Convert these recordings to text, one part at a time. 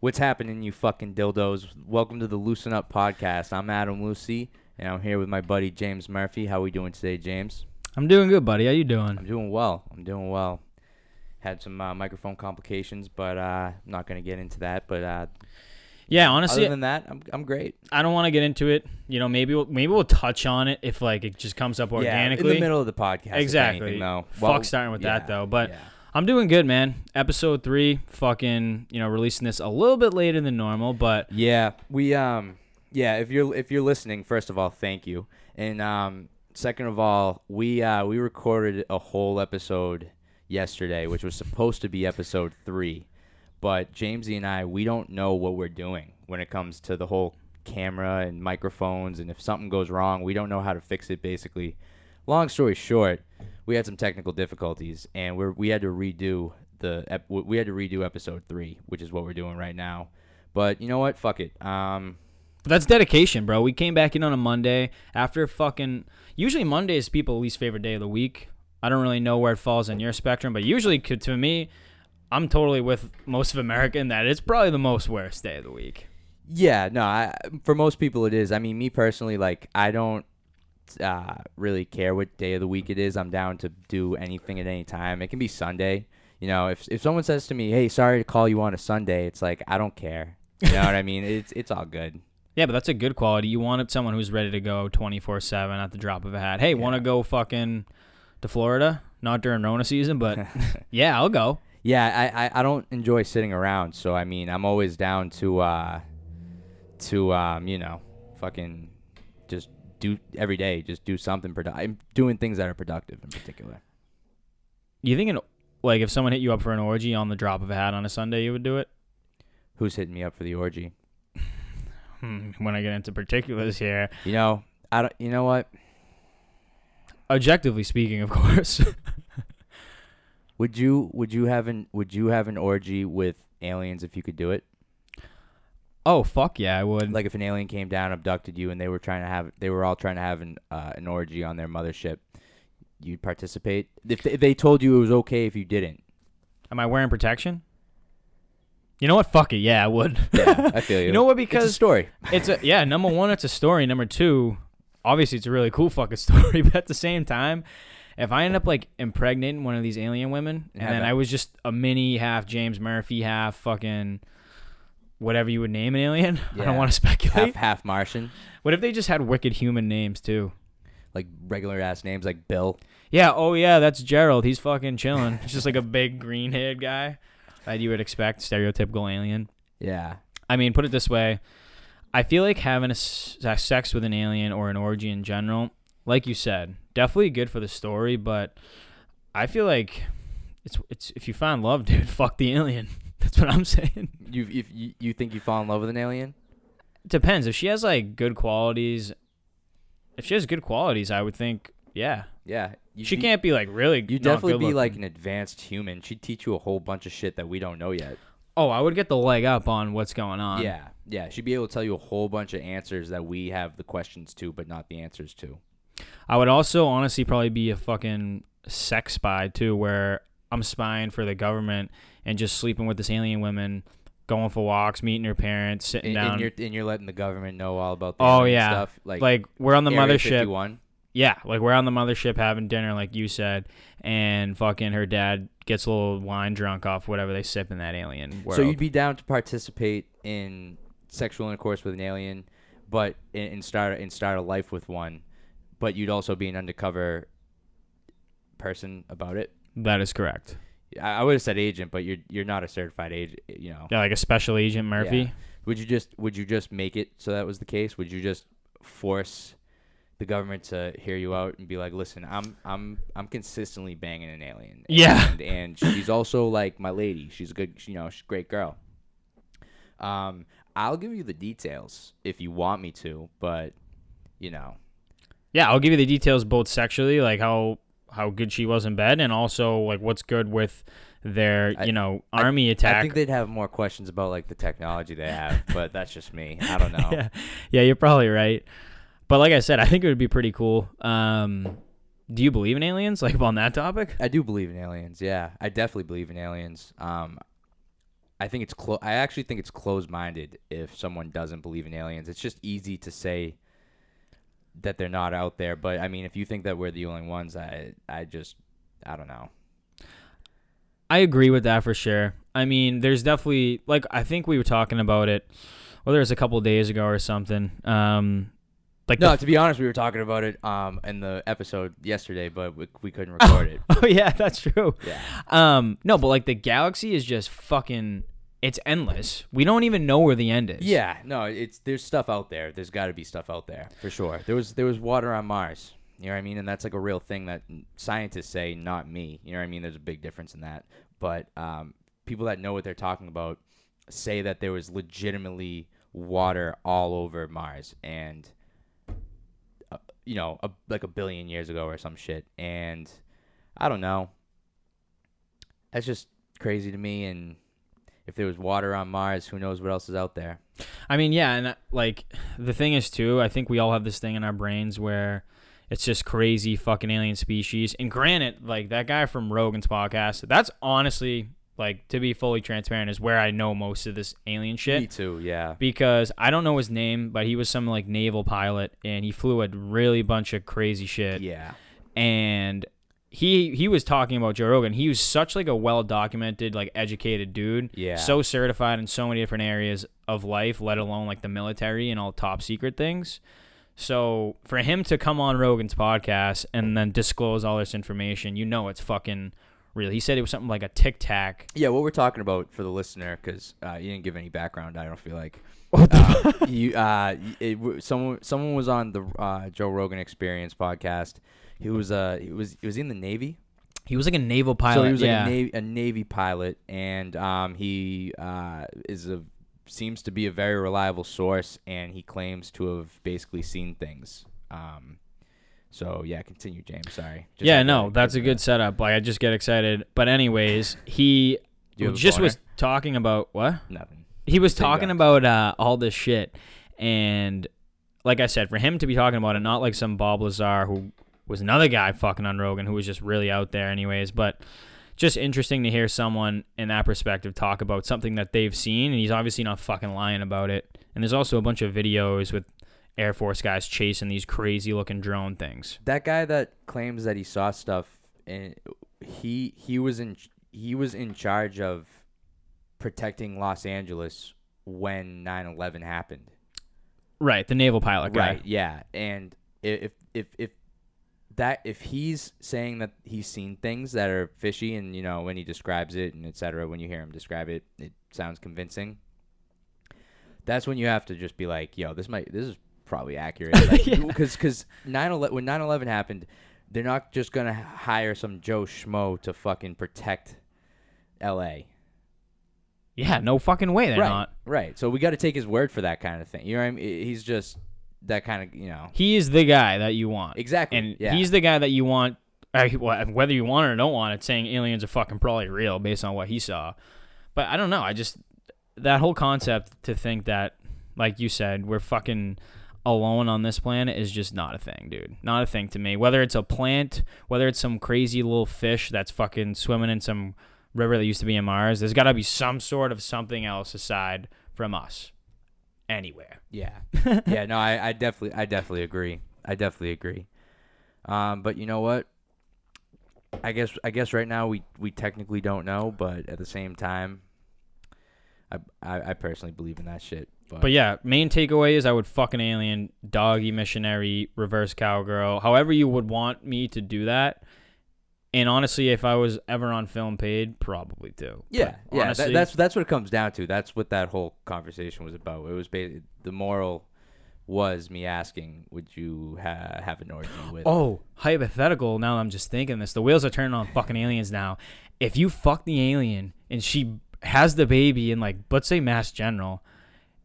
What's happening, you fucking dildos? Welcome to the Loosen Up podcast. I'm Adam Lucy, and I'm here with my buddy James Murphy. How we doing today, James? I'm doing good, buddy. How you doing? I'm doing well. I'm doing well. Had some uh, microphone complications, but uh, I'm not gonna get into that. But uh, yeah, honestly, other than that, I'm I'm great. I don't want to get into it. You know, maybe we'll, maybe we'll touch on it if like it just comes up organically. Yeah, in the middle of the podcast. if Exactly. anything, though. Fuck starting with that though, but yeah. I'm doing good, man. Episode three, fucking, you know, releasing this a little bit later than normal, but Yeah, we um yeah, if you're if you're listening, first of all, thank you. And um second of all, we uh we recorded a whole episode yesterday, which was supposed to be episode 3. But Jamesy and I, we don't know what we're doing when it comes to the whole camera and microphones and if something goes wrong, we don't know how to fix it basically. Long story short, we had some technical difficulties and we're we had to redo the ep- we had to redo episode 3, which is what we're doing right now. But you know what? Fuck it. Um, But that's dedication, bro. We came back in on a Monday after fucking. Usually Monday is people's least favorite day of the week. I don't really know where it falls in your spectrum, but usually to me, I'm totally with most of America in that it's probably the most worst day of the week. yeah, no. I, for most people, it is. I mean, me personally, like I don't uh, really care what day of the week it is. I'm down to do anything at any time. It can be Sunday. You know, if if someone says to me, "Hey, sorry to call you on a Sunday," it's like I don't care. You know what I mean? It's it's all good. Yeah, but that's a good quality. You want someone who's ready to go 24 7 at the drop of a hat. Hey, want to go fucking to Florida? Not during Rona season, but yeah, I'll go. Yeah, I, I, I don't enjoy sitting around, so I mean I'm always down to uh to um, you know, fucking just do every day, just do something productive. I'm doing things that are productive in particular. You think, an, like, if someone hit you up for an orgy on the drop of a hat on a Sunday, you would do it? Who's hitting me up for the orgy? Hmm, when I get into particulars here. You know, I don't you know what? Objectively speaking, of course. Would you would you have an would you have an orgy with aliens if you could do it? Oh, fuck yeah, I would. Like if an alien came down, abducted you, and they were trying to have they were all trying to have an uh, an orgy on their mothership, you'd participate. If they, if they told you it was okay if you didn't, Am I wearing protection? You know what? Fuck it. Yeah, I would. yeah, I feel you. You know what? it's a Because story. it's a yeah. Number one, it's a story. Number two, obviously, it's a really cool fucking story. But at the same time, if I end up like impregnating one of these alien women, and Have then I was just a mini half James Murphy, half fucking whatever you would name an alien. I don't want to speculate. half half Martian, What if they just had wicked human names too? like regular ass names like Bill. Yeah. Oh yeah, that's Gerald. He's fucking chilling. He's just like a big green haired guy that you would expect, stereotypical alien. Yeah, I mean, put it this way. I feel like having a s- a sex with an alien or an orgy in general, like you said, definitely good for the story, but I feel like it's it's if you find love, dude, fuck the alien. That's what I'm saying. you if you, you think you fall in love with an alien? Depends. If she has like good qualities, if she has good qualities, I would think, yeah. Yeah, you, She you- can't be like really. You definitely be like an advanced human. She'd teach you a whole bunch of shit that we don't know yet. Oh, I would get the leg up on what's going on. yeah, yeah. She'd be able to tell you a whole bunch of answers that we have the questions to, but not the answers to. I would also honestly probably be a fucking sex spy too, where I'm spying for the government and just sleeping with this alien woman, going for walks, meeting her parents, sitting And, down. and you're and you're letting the government know all about the Oh, yeah. stuff. Like like we're on the Area mothership. 51. Yeah, like we're on the mothership having dinner, like you said, and fucking her dad gets a little wine drunk off whatever they sip in that alien world. So you'd be down to participate in sexual intercourse with an alien, but and, and start and start a life with one, but you'd also be an undercover person about it. that is correct. I, I would have said agent, but you're you're not a certified agent. You know. Yeah, like a special agent Murphy. Yeah. Would you just would you just make it so that was the case? Would you just force the government to hear you out and be like, "Listen, I'm I'm I'm consistently banging an alien." Yeah. And, and she's also like my lady. She's a good, you know, she's a great girl. Um, I'll give you the details if you want me to, but you know, Yeah, I'll give you the details both sexually, like how how good she was in bed, and also like what's good with their I- you know I- army attack. I think they'd have more questions about like the technology they have, but that's just me. I don't know. yeah, yeah, you're probably right. But like I said, I think it would be pretty cool. Um, do you believe in aliens? Like on that topic? I do believe in aliens. Yeah, I definitely believe in aliens. Um, I think it's clo- I actually think it's closed-minded if someone doesn't believe in aliens. It's just easy to say that they're not out there, but I mean, if you think that we're the only ones, I I just I don't know. I agree with that for sure. I mean, there's definitely like I think we were talking about it, whether it was a couple of days ago or something. Um, like No, the, to be honest, we were talking about it um in the episode yesterday, but we, we couldn't record it. oh yeah, that's true. Yeah. Um, no, but like the galaxy is just fucking. It's endless. We don't even know where the end is. Yeah, no, it's there's stuff out there. There's got to be stuff out there for sure. There was there was water on Mars. You know what I mean? And that's like a real thing that scientists say, not me. You know what I mean? There's a big difference in that. But um, people that know what they're talking about say that there was legitimately water all over Mars, and uh, you know, a, like a billion years ago or some shit. And I don't know. That's just crazy to me. And if there was water on Mars, who knows what else is out there? I mean, yeah, and uh, like the thing is too, I think we all have this thing in our brains where it's just crazy fucking alien species. And granted, like that guy from Rogan's podcast, that's honestly like to be fully transparent is where I know most of this alien shit Me too. Yeah. because I don't know his name, but he was some like naval pilot and he flew a really bunch of crazy shit. Yeah. And he he was talking about Joe Rogan. He was such like a well documented, like educated dude. Yeah. So certified in so many different areas of life, let alone like the military and all top secret things. So for him to come on Rogan's podcast and then disclose all this information, you know it's fucking real. He said it was something like a tic tac. Yeah, what we're talking about for the listener, because uh, you didn't give any background. I don't feel like. Uh, you, uh, it, someone, someone was on the uh, Joe Rogan Experience podcast. He was, uh, he was, he was in the Navy. He was like a naval pilot. so he was like a Navy, a Navy pilot, and um, he uh, is a seems to be a very reliable source, and he claims to have basically seen things. Um, so yeah, continue, James. Sorry. Just yeah, no, that's a good that. setup. Like I just get excited. But anyways, he Do you have a just was talking about what? nothing. He was talking about uh, all this shit, and like I said, for him to be talking about it, not like some Bob Lazar who was another guy fucking on Rogan who was just really out there, anyways. But just interesting to hear someone in that perspective talk about something that they've seen, and he's obviously not fucking lying about it. And there's also a bunch of videos with Air Force guys chasing these crazy looking drone things. that guy that claims that he saw stuff and he he was in he was in charge of protecting Los Angeles when 9/11 happened. Right, the naval pilot guy. Right, yeah. And if if if that if he's saying that he's seen things that are fishy and you know when he describes it and etc when you hear him describe it it sounds convincing that's when you have to just be like yo this might this is probably accurate because because 9/11 when 9/11 happened they're not just gonna hire some Joe schmo to fucking protect L.A. Yeah, no fucking way they're right, not. right. So we got to take his word for that kind of thing. You know what I mean? He's just that kind of you know He is the guy that you want. exactly. and yeah. he's the guy that you want. uh, Whether you want it or don't want it, saying aliens are fucking probably real based on what he saw. But I don't know. I just that whole concept to think that, like you said, we're fucking alone on this planet is just not a thing, dude. Not a thing to me. Whether it's a plant, whether it's some crazy little fish that's fucking swimming in some river that used to be in Mars, there's got to be some sort of something else aside from us. Anywhere. Yeah, yeah. No, I, I definitely, I definitely agree. I definitely agree. Um, but you know what? I guess, I guess right now we we technically don't know, but at the same time, I I, I personally believe in that shit. But, But yeah, main takeaway is I would fuck an alien, doggy missionary, reverse cowgirl, however you would want me to do that. And honestly, if I was ever on film paid, probably too. yeah, But yeah. honestly- that, that's that's what it comes down to. That's what that whole conversation was about. It was ba- the moral was me asking, would you ha- have an orgy with? Oh, hypothetical. Now I'm just thinking this. The wheels are turning on fucking aliens now. If you fuck the alien and she has the baby in like, let's say Mass General,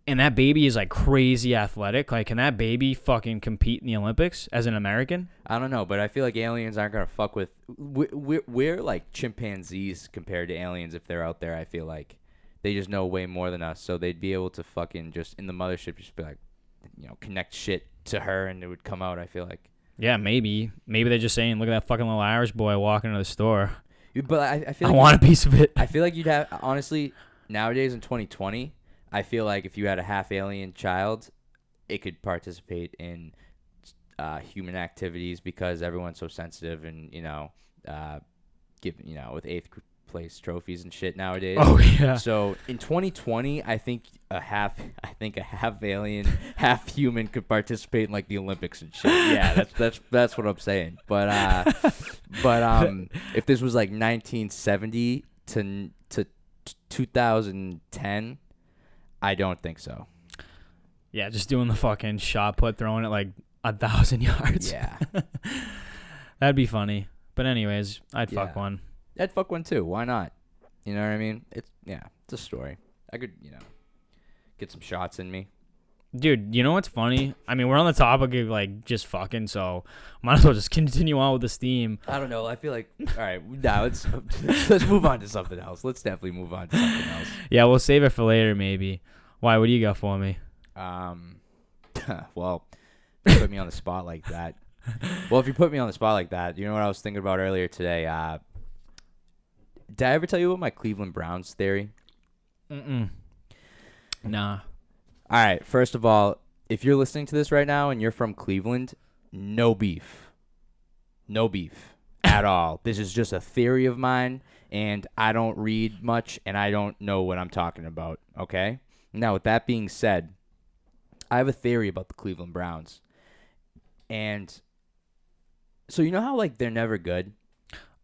and that baby is like crazy athletic, like, can that baby fucking compete in the Olympics as an American? I don't know, but I feel like aliens aren't gonna fuck with. We're, we're, we're like chimpanzees compared to aliens if they're out there. I feel like they just know way more than us, so they'd be able to fucking just in the mothership just be like, you know, connect shit to her and it would come out. I feel like, Yeah, maybe. Maybe they're just saying, look at that fucking little Irish boy walking into the store. but I, I feel I want a piece of it. I feel like you'd have honestly. nowadays in 2020, I feel like if you had a half alien child, it could participate in uh, human activities because everyone's so sensitive and you know, uh, give you know with eighth place trophies and shit nowadays. Oh yeah. So in 2020, I think a half, I think a half alien, half human could participate in like the Olympics and shit. Yeah, that's that's that's what I'm saying. But uh, but um, if this was like 1970 to to 2010, I don't think so. Yeah, just doing the fucking shot put, throwing it like a thousand yards. Yeah, That'd be funny. But anyways, I'd fuck one. I'd fuck one too. Why not? You know what I mean? It's yeah, it's a story. I could you know get some shots in me. Dude, you know what's funny? I mean, we're on the topic of like just fucking, so might as well just continue on with this theme. I don't know. I feel like all right. Now let's let's move on to something else. Let's definitely move on to something else. Yeah, we'll save it for later, maybe. Why? What do you got for me? Um, well, put me on the spot like that. Well, if you put me on the spot like that, you know what I was thinking about earlier today. Uh, did I ever tell you about my Cleveland Browns theory? Mm-mm. Nah. All right. First of all, if you're listening to this right now and you're from Cleveland, no beef. No beef at all. This is just a theory of mine, and I don't read much and I don't know what I'm talking about. Okay? Now, with that being said, I have a theory about the Cleveland Browns. And so, you know how, like, they're never good?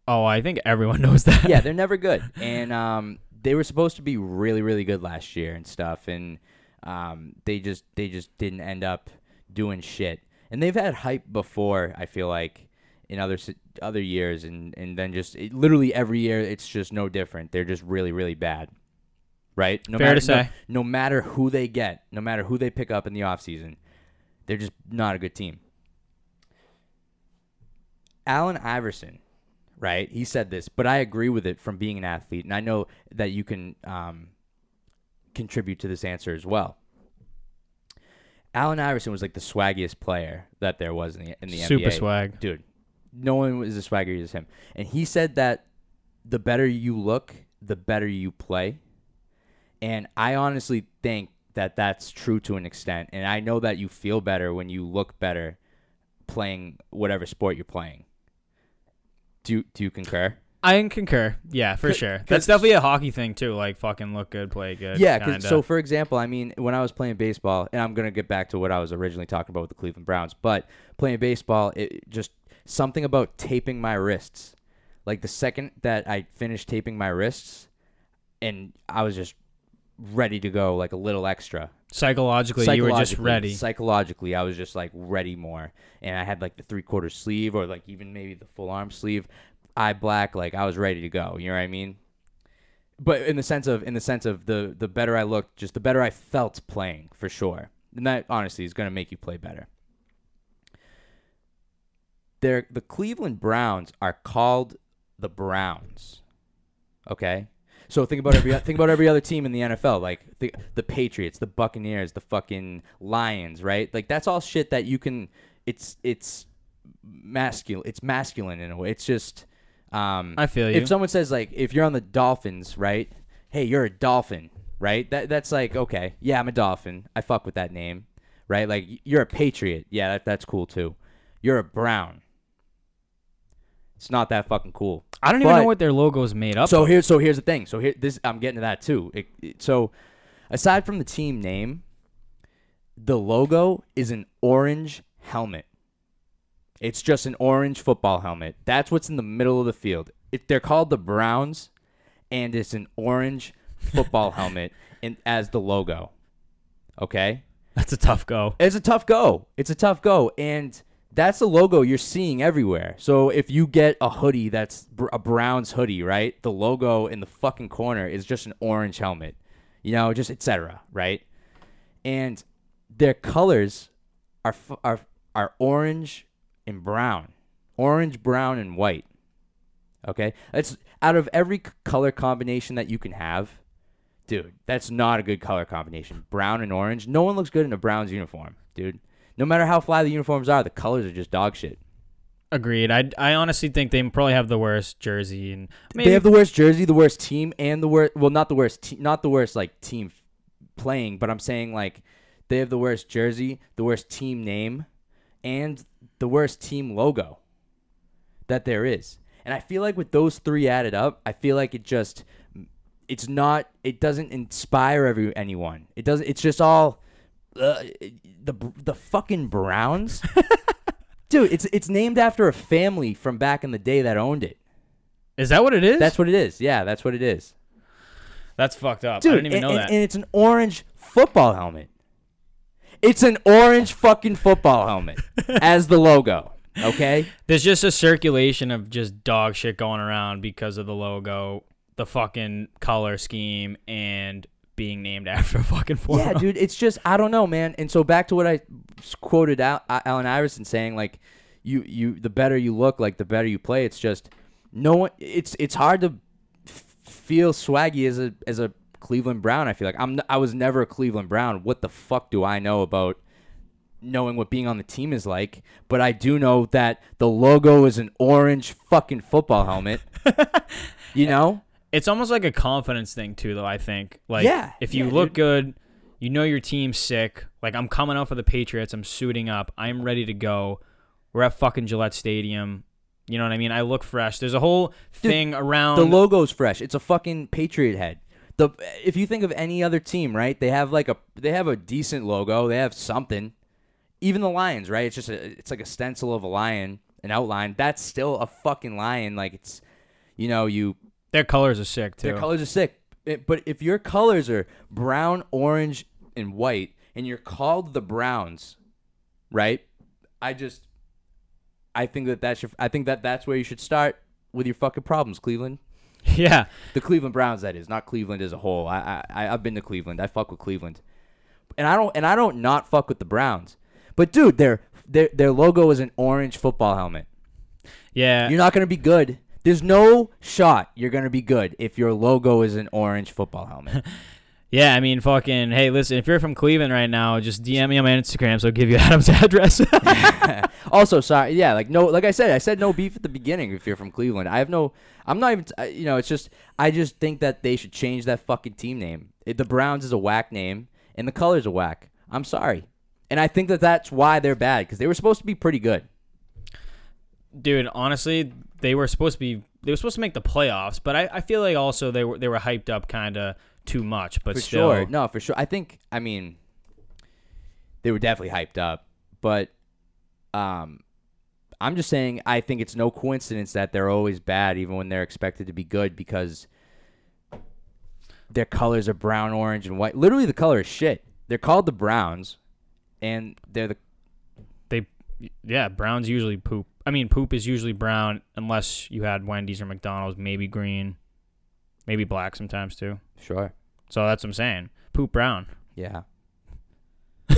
Oh, I think everyone knows that. yeah, they're never good. And um, they were supposed to be really, really good last year and stuff, and um, they just they just didn't end up doing shit. And they've had hype before. I feel like in other other years, and and then just it, literally every year, it's just no different. They're just really, really bad. Right? No Fair matter, to no- say. no matter who they get, no matter who they pick up in the offseason, they're just not a good team. Allen Iverson, right? He said this, but I agree with it from being an athlete, and I know that you can um, contribute to this answer as well. Allen Iverson was like the swaggiest player that there was in the in the Super NBA. swag. dude. No one was as swaggy as him, and he said that the better you look, the better you play. And I honestly think that that's true to an extent, and I know that you feel better when you look better playing whatever sport you're playing. Do do you concur? I concur. Yeah, for sure. That's definitely a hockey thing too. Like fucking look good, play good. Yeah, 'cause- kinda. so for example, I mean, when I was playing baseball, and I'm gonna get back to what I was originally talking about with the Cleveland Browns, but playing baseball, it just something about taping my wrists. Like the second that I finished taping my wrists, and I was just ready to go, like a little extra. psychologically, you were just ready. Psychologically, I was just like ready more, and I had like the three quarter sleeve or like even maybe the full arm sleeve, eye black. Like I was ready to go. You know what I mean? But in the sense of in the sense of the the better I looked, just the better I felt playing for sure. And that honestly is going to make you play better. They're, the Cleveland Browns are called the Browns. Okay? So think about every think about every other team in the NFL, like the the Patriots, the Buccaneers, the fucking Lions, right? Like that's all shit that you can. It's it's masculine. It's masculine in a way. It's just. Um, I feel you. if someone says like, if you're on the Dolphins, right? Hey, you're a Dolphin, right? That that's like okay, yeah, I'm a Dolphin. I fuck with that name, right? Like you're a Patriot, yeah, that, that's cool too. You're a Brown. It's not that fucking cool. I don't even but- know what their logo is made up. So of. here's so here's the thing. So here this I'm getting to that too. It, it- so aside from the team name, the logo is an orange helmet. It's just an orange football helmet. That's what's in the middle of the field. It, they're called the Browns, and it's an orange football helmet in, as the logo. Okay, That's a tough go. it's a tough go. It's a tough go, and that's the logo you're seeing everywhere. So if you get a hoodie that's br- a Browns hoodie, right? The logo in the fucking corner is just an orange helmet, you know, just etc. Right? And their colors are f- are are orange and brown, orange, brown, and white. Okay, that's out of every color combination that you can have, dude. That's not a good color combination. Brown and orange. No one looks good in a Browns uniform, dude. No matter how fly the uniforms are, the colors are just dog shit. Agreed. I, I honestly think they probably have the worst jersey and maybe They have the worst jersey, the worst team, and the worst. Well, not the worst, te- not the worst like team f- playing, but I'm saying like they have the worst jersey, the worst team name, and the worst team logo that there is. And I feel like with those three added up, I feel like it just it's not it doesn't inspire every anyone. It doesn't. It's just all uh, the the fucking Browns. Dude, it's it's named after a family from back in the day that owned it. is that what it is? That's what it is. Yeah, that's what it is. that's fucked up. Dude, I didn't even and, know and- that. and it's an orange football helmet. It's an orange fucking football helmet as the logo. Okay? There's just a circulation of just dog shit going around because of the logo, the fucking color scheme, and being named after a fucking formula. Yeah, dude, it's just I don't know, man. And so back to what I quoted out uh, Allen Iverson saying like you you the better you look, like the better you play. It's just no one it's it's hard to f- feel swaggy as a as a Cleveland Brown. I feel like I'm I was never a Cleveland Brown. What the fuck do I know about knowing what being on the team is like? But I do know that the logo is an orange fucking football helmet. you know? It's almost like a confidence thing too, though. I think. Like, Yeah, if you yeah, look dude. good, you know your team's sick. Like, I'm coming out for the Patriots. I'm suiting up. I'm ready to go. We're at fucking Gillette Stadium. You know what I mean? I look fresh. There's a whole thing around. The logo's fresh. It's a fucking Patriot head. The if you think of any other team, right? They have like a they have a decent logo. They have something. Even the Lions, right? It's just a it's like a stencil of a lion, an outline. That's still a fucking lion. Like it's, you know, you their colors are sick too. their colors are sick. It- but if your colors are brown, orange, and white, and you're called the Browns, right? I just, I think that that's your. I think that that's where you should start with your fucking problems, Cleveland. yeah. The Cleveland Browns, that is, not Cleveland as a whole. I, I I've been to Cleveland. I fuck with Cleveland, and I don't and I don't not fuck with the Browns. But dude, their their their logo is an orange football helmet. Yeah. You're not gonna be good. There's no shot you're gonna be good if your logo is an orange football helmet. Yeah, I mean, fucking. Hey, listen, if you're from Cleveland right now, just DM me on my Instagram, so I'll give you Adam's address. also, sorry, yeah, like no, like I said, I said no beef at the beginning. If you're from Cleveland, I have no. I'm not even. You know, it's just I just think that they should change that fucking team name. It, the Browns is a whack name, and the colors are whack. I'm sorry, and I think that that's why they're bad because they were supposed to be pretty good. Dude, honestly, they were supposed to be. They were supposed to make the playoffs, but I, I feel like also they were they were hyped up kind of too much. But for still, sure. No, for sure. I think. I mean, they were definitely hyped up, but um, I'm just saying. I think it's no coincidence that they're always bad, even when they're expected to be good, because their colors are brown, orange, and white. Literally, the color is shit. They're called the Browns, and they're the they yeah browns usually poop i mean poop is usually brown unless you had wendy's or mcdonald's maybe green maybe black sometimes too sure. so that's what i'm saying poop brown Yeah.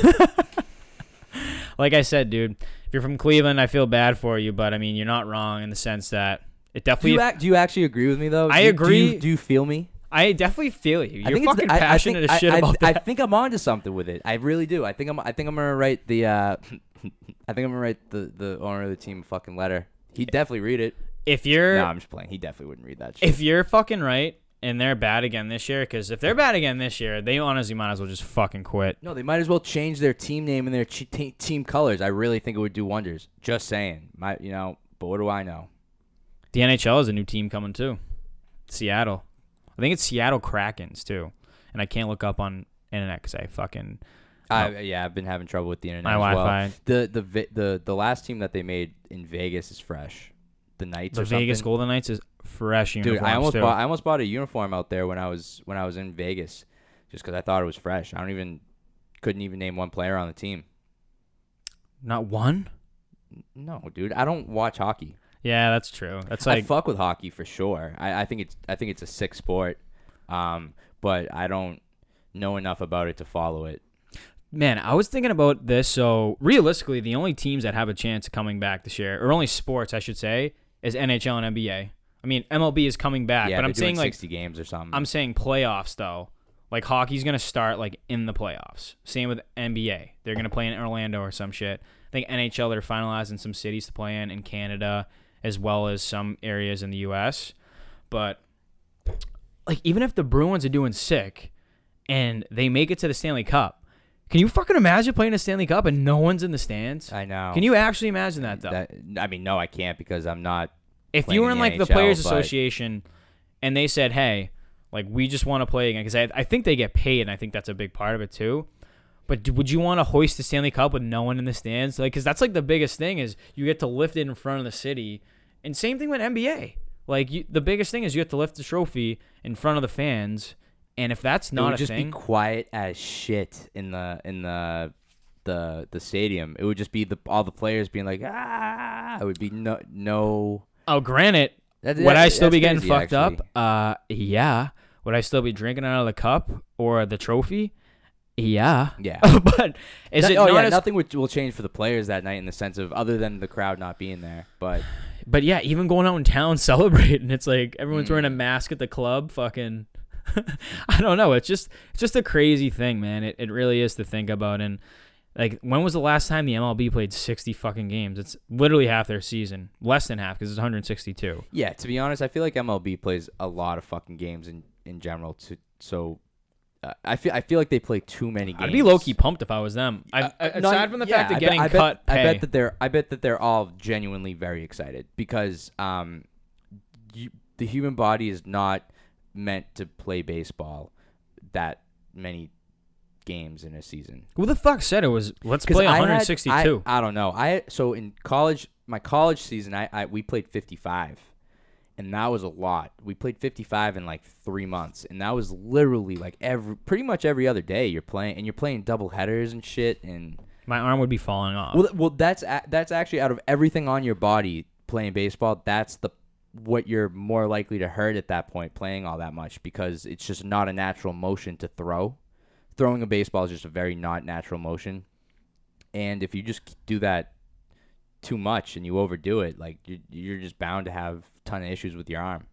like i said dude if you're from cleveland i feel bad for you but i mean you're not wrong in the sense that it Do definitely you, act, do you actually agree with me though? I Do agree. Do you, do you feel me? i definitely feel you I you're think fucking I- I passionate think- as shit I, I, about I that think I'm onto something with it. I really do. I think I'm. I think I'm gonna write the. Uh, I think I'm gonna write the the owner of the team a fucking letter. He'd definitely read it. If you're No, I'm just playing. He definitely wouldn't read that shit. if you're fucking right and they're bad again this year because if they're bad again this year they honestly might as well just fucking quit no, they might as well change their team name and their ch- te- team colors. I really think it would do wonders. Just saying. My, you know. But what do I know? The NHL is a new team coming too. Seattle. I think it's Seattle Krakens too. And I can't look up on internet because I fucking I, yeah, I've been having trouble with the internet my as. Wi-Fi. The the the the last team that they made in Vegas is fresh. The Knights The or Vegas. Golden Knights is fresh Dude, I almost too. bought I almost bought a uniform out there when I was when I was in Vegas, just because I thought it was fresh. I don't even couldn't even name one player on the team. Not one. No, dude, I don't watch hockey. Yeah, that's true. That's I like fuck with hockey for sure. I, I think it's I think it's a sick sport, um, but I don't know enough about it to follow it. man. I was thinking about this. So realistically, the only teams that have a chance of coming back this year, or only sports, I should say, is NHL and NBA. I mean, MLB is coming back, yeah, but I'm saying like sixty games or something. I'm saying playoffs though. Like hockey's gonna start like in the playoffs. Same with NBA. They're gonna play in Orlando or some shit. I think NHL they're finalizing some cities to play in in Canada as well as some areas in the U.S. But like even if the Bruins are doing sick and they make it to the Stanley Cup, can you fucking imagine playing a Stanley Cup and no one's in the stands? I know. Can you actually imagine that though? That, I mean, no, I can't because I'm not. if you were in the like the NHL, Players but- Association and they said, "Hey, like we just want to play again," because I, I think they get paid, and I think that's a big part of it too. But would you want to hoist the Stanley Cup with no one in the stands? Like, because that's like the biggest thing is you get to lift it in front of the city, and same thing with NBA. Like, you, the biggest thing is you have to lift the trophy in front of the fans, and if that's it not would a just thing, be quiet as shit in the in the the the stadium. It would just be the all the players being like ah. It would be no no. oh, granted, That, would I still be getting crazy, fucked actually. up? Uh, yeah. Would I still be drinking out of the cup or the trophy? Yeah. Yeah. but is That- it oh not yeah, as nothing would, will change for the players that night in the sense of other than the crowd not being there. But But yeah, even going out in town celebrating, it's like everyone's wearing a Mm. mask at the club. Fucking, I don't know. It's just it's just a crazy thing, man. It it really is to think about. And like, when was the last time the MLB played sixty fucking games? It's literally half their season, less than half because it's one hundred sixty-two. yeah, to be honest, I feel like MLB plays a lot of fucking games in in general. To so. Uh, I feel I feel like they play too many games. I'd be low key pumped if I was them. I, Uh, aside from the yeah, fact of I bet- getting I bet, cut, I bet that they're I bet that they're all genuinely very excited because um, you, the human body is not meant to play baseball that many games in a season. who the fuck said it was? Let's play I had- 162. I, I don't know. I so in college, my college season, I, I we played 55, and that was a lot. We played 55 in like three months, and that was literally like every pretty much every other day you're playing, and you're playing double headers and shit, and My arm would be falling off. well, well, that's that's actually out of everything on your body playing baseball. That's the what you're more likely to hurt at that point playing all that much because it's just not a natural motion to throw. Throwing a baseball is just a very not natural motion, and if you just do that too much and you overdo it, like you're, you're just bound to have a ton of issues with your arm.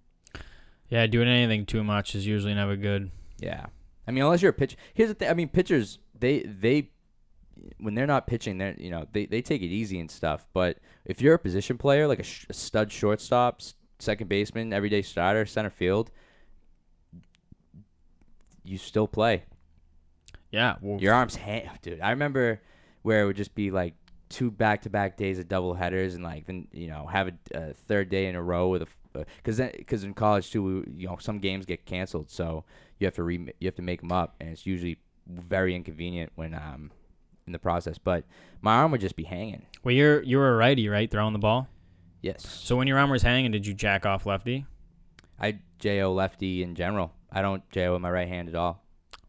yeah, doing anything too much is usually never good. Yeah, I mean, unless you're a pitcher. Here's the thing. I mean, pitchers they they when they're not pitching, they are you know they, they take it easy and stuff. But if you're a position player, like a, sh- a stud shortstop, second baseman, everyday starter, center field, you still play. Yeah, well, Your arms hang, dude. I remember where it would just be like two back to back days of double headers, and like then you know have a, a third day in a row with a because because in college too, we, you know some games get canceled, so you have to re you have to make them up, and it's usually very inconvenient when um in the process. But my arm would just be hanging. well, you're you're a righty, right? Throwing the ball. Yes, So when your arm was hanging, did you jack off lefty? I jo lefty in general. I don't jo with my right hand at all.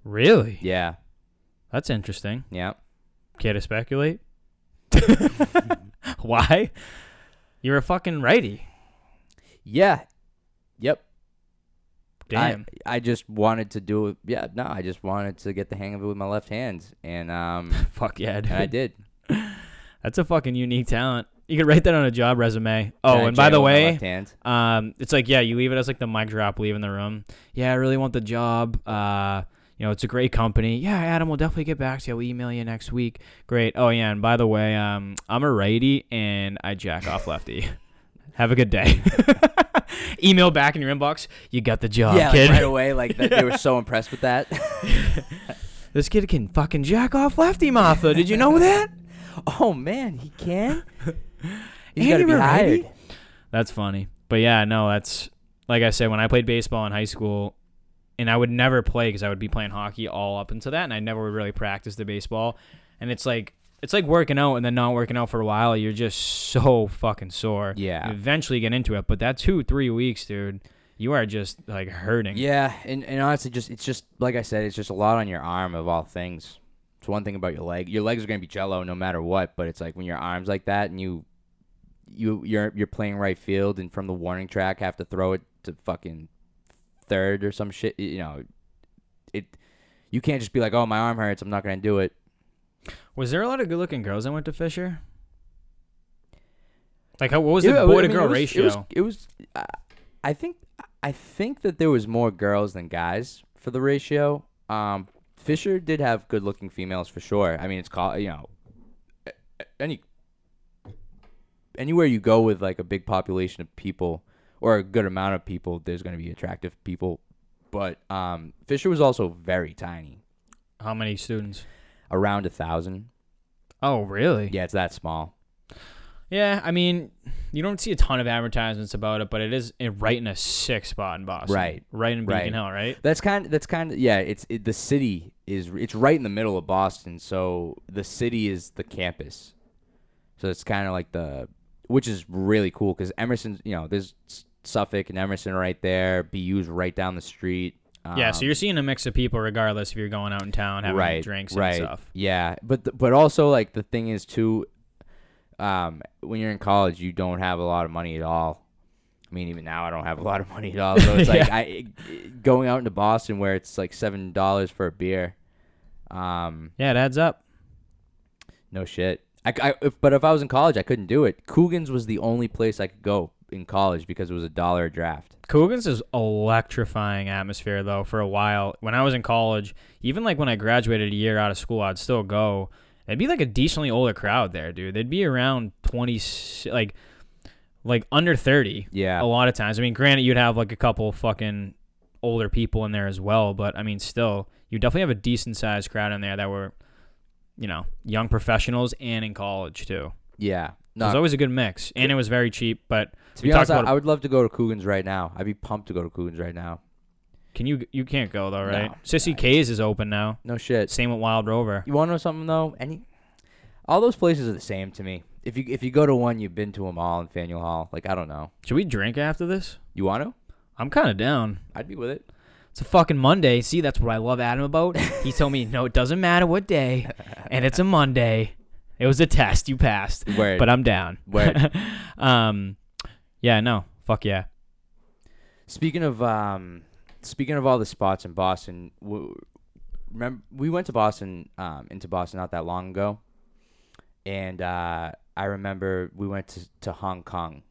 Really? Yeah, That's interesting. yeah. Care to speculate? Why? You're a fucking righty. Yeah. Yep. Damn. I, I just wanted to do it. Yeah, no, I just wanted to get the hang of it with my left hand, and um, Fuck yeah, dude. and I did. That's a fucking unique talent. You could write that on a job resume. Oh, I and by the jail with my way, hand. um, it's like yeah, you leave it as like the mic drop, leaving the room. Yeah, I really want the job. Uh, you know, it's a great company. Yeah, Adam, we'll definitely get back to you. I'll email you next week. Great. Oh yeah, and by the way, um, I'm a righty and I jack off lefty. Have a good day. email back in your inbox. You got the job, yeah, kid. like right away, like that, they were so impressed with that. This kid can fucking jack off lefty, Martha. Did you know that? oh man, he can. He's got to be hired. That's funny. But yeah, no, that's like I said when I played baseball in high school, and I would never play because I would be playing hockey all up into that, and I never would really practice the baseball. And it's like it's like working out and then not working out for a while. You're just so fucking sore. Yeah. You eventually get into it, but that two three weeks, dude, you are just like hurting. Yeah, and, and honestly, just it's just like I said, it's just a lot on your arm of all things. It's one thing about your leg. Your legs are gonna be jello no matter what, but it's like when your arms like that and you you you're you're playing right field and from the warning track have to throw it to fucking third or some shit. You know, it you can't just be like, oh my arm hurts, I'm not gonna do it. Was there a lot of good looking girls that went to Fisher? Like, how, what was Yeah, the I boy to girl it was, ratio? It was, it was uh, I think I think that there was more girls than guys for the ratio. Um, Fisher did have good looking females for sure. I mean, it's called you know any anywhere you go with like a big population of people or a good amount of people, there's going to be attractive people. But um, Fisher was also very tiny, How many students? around a thousand. Oh, really? Yeah, it's that small. Yeah, I mean, you don't see a ton of advertisements about it, but it is in, right in a sick spot in Boston. Right. Right in Beacon Right. Hill, right? That's kind. That's kind of yeah. It's it, the city is it's right in the middle of Boston, so the city is the campus. So it's kind of like the, which is really cool because Emerson, you know, there's Suffolk and Emerson right there. BU's right down the street. yeah, so Um, you're seeing a mix of people regardless if you're going out in town having right, drinks right. and stuff. Yeah, but th- but also like the thing is too, um, when you're in college, you don't have a lot of money at all. I mean, even now, I don't have a lot of money at all. So it's like Yeah. I going out into Boston where it's like seven dollars for a beer. Um, Yeah, it adds up. no shit. I, I if, but if I was in college, I couldn't do it. Coogan's was the only place I could go in college because it was a dollar a draft. Coogan's is electrifying atmosphere though for a while. When I was in college, even like when I graduated a year out of school, I'd still go. It'd be like a decently older crowd there, dude. They'd be around 20 like like under 30 Yeah, a lot of times. I mean, granted you'd have like a couple fucking older people in there as well, but I mean still, you definitely have a decent sized crowd in there that were you know, young professionals and in college too. yeah. It was always a good mix, and it was very cheap. But to be honest, I, I would love to go to Coogan's right now. I'd be pumped to go to Coogan's right now. can you you can't go though, right? No. Sissy K's is open now. No shit. Same with Wild Rover. You want to know something though? Any, all those places are the same to me. If you if you go to one, you've been to them all in Faneuil Hall. Like I don't know. Should we drink after this? You want to? I'm kind of down. I'd be with it. It's a fucking Monday. See, that's what I love Adam about. He told me, no, it doesn't matter what day, and it's a Monday. It was a test. You passed, Word. but I'm down. Word. um, yeah, no, fuck yeah. Speaking of um, speaking of all the spots in Boston, w- remember we went to Boston um into Boston not that long ago, and uh, I remember we went to to Hong Kong.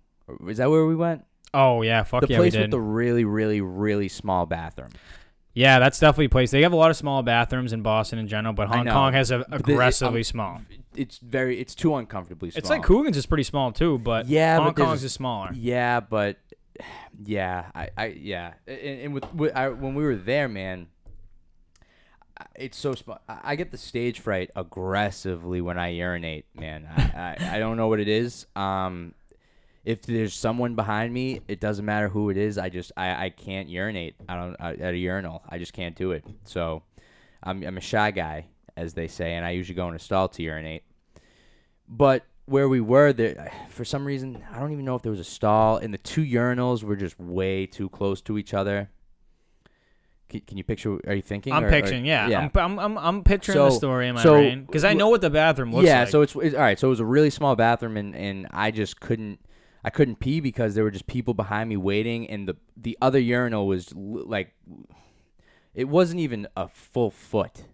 Is that where we went? Oh yeah, fuck the yeah, we place did. with the really really really small bathroom. yeah, that's definitely a place. They have a lot of small bathrooms in Boston in general, but Hong. Kong has a aggressively um, small. It's very it's too uncomfortably small. It's like Coogan's is pretty small too, but Yeah, Hong but Kong's is smaller. Yeah, but yeah, I, I yeah, and, and with, with I, when we were there, man, it's so small. I I get the stage fright aggressively when I urinate, man. I, I, I don't know what it is. Um, if there's someone behind me, it doesn't matter who it is. I just I, I can't urinate. I don't uh, at a urinal. I just can't do it. So, I'm I'm a shy guy, as they say, and I usually go in a stall to urinate. But where we were, there for some reason I don't even know if there was a stall, and the two urinals were just way too close to each other. Can, can you picture? Are you thinking? I'm or- or- picturing, yeah. yeah. I'm, I'm, I'm, picturing the story in my so brain because I know what the bathroom looks yeah, like. so it's, it's all right. So it was a really small bathroom, and, and I just couldn't I couldn't pee because there were just people behind me waiting, and the the other urinal was like it wasn't even a full foot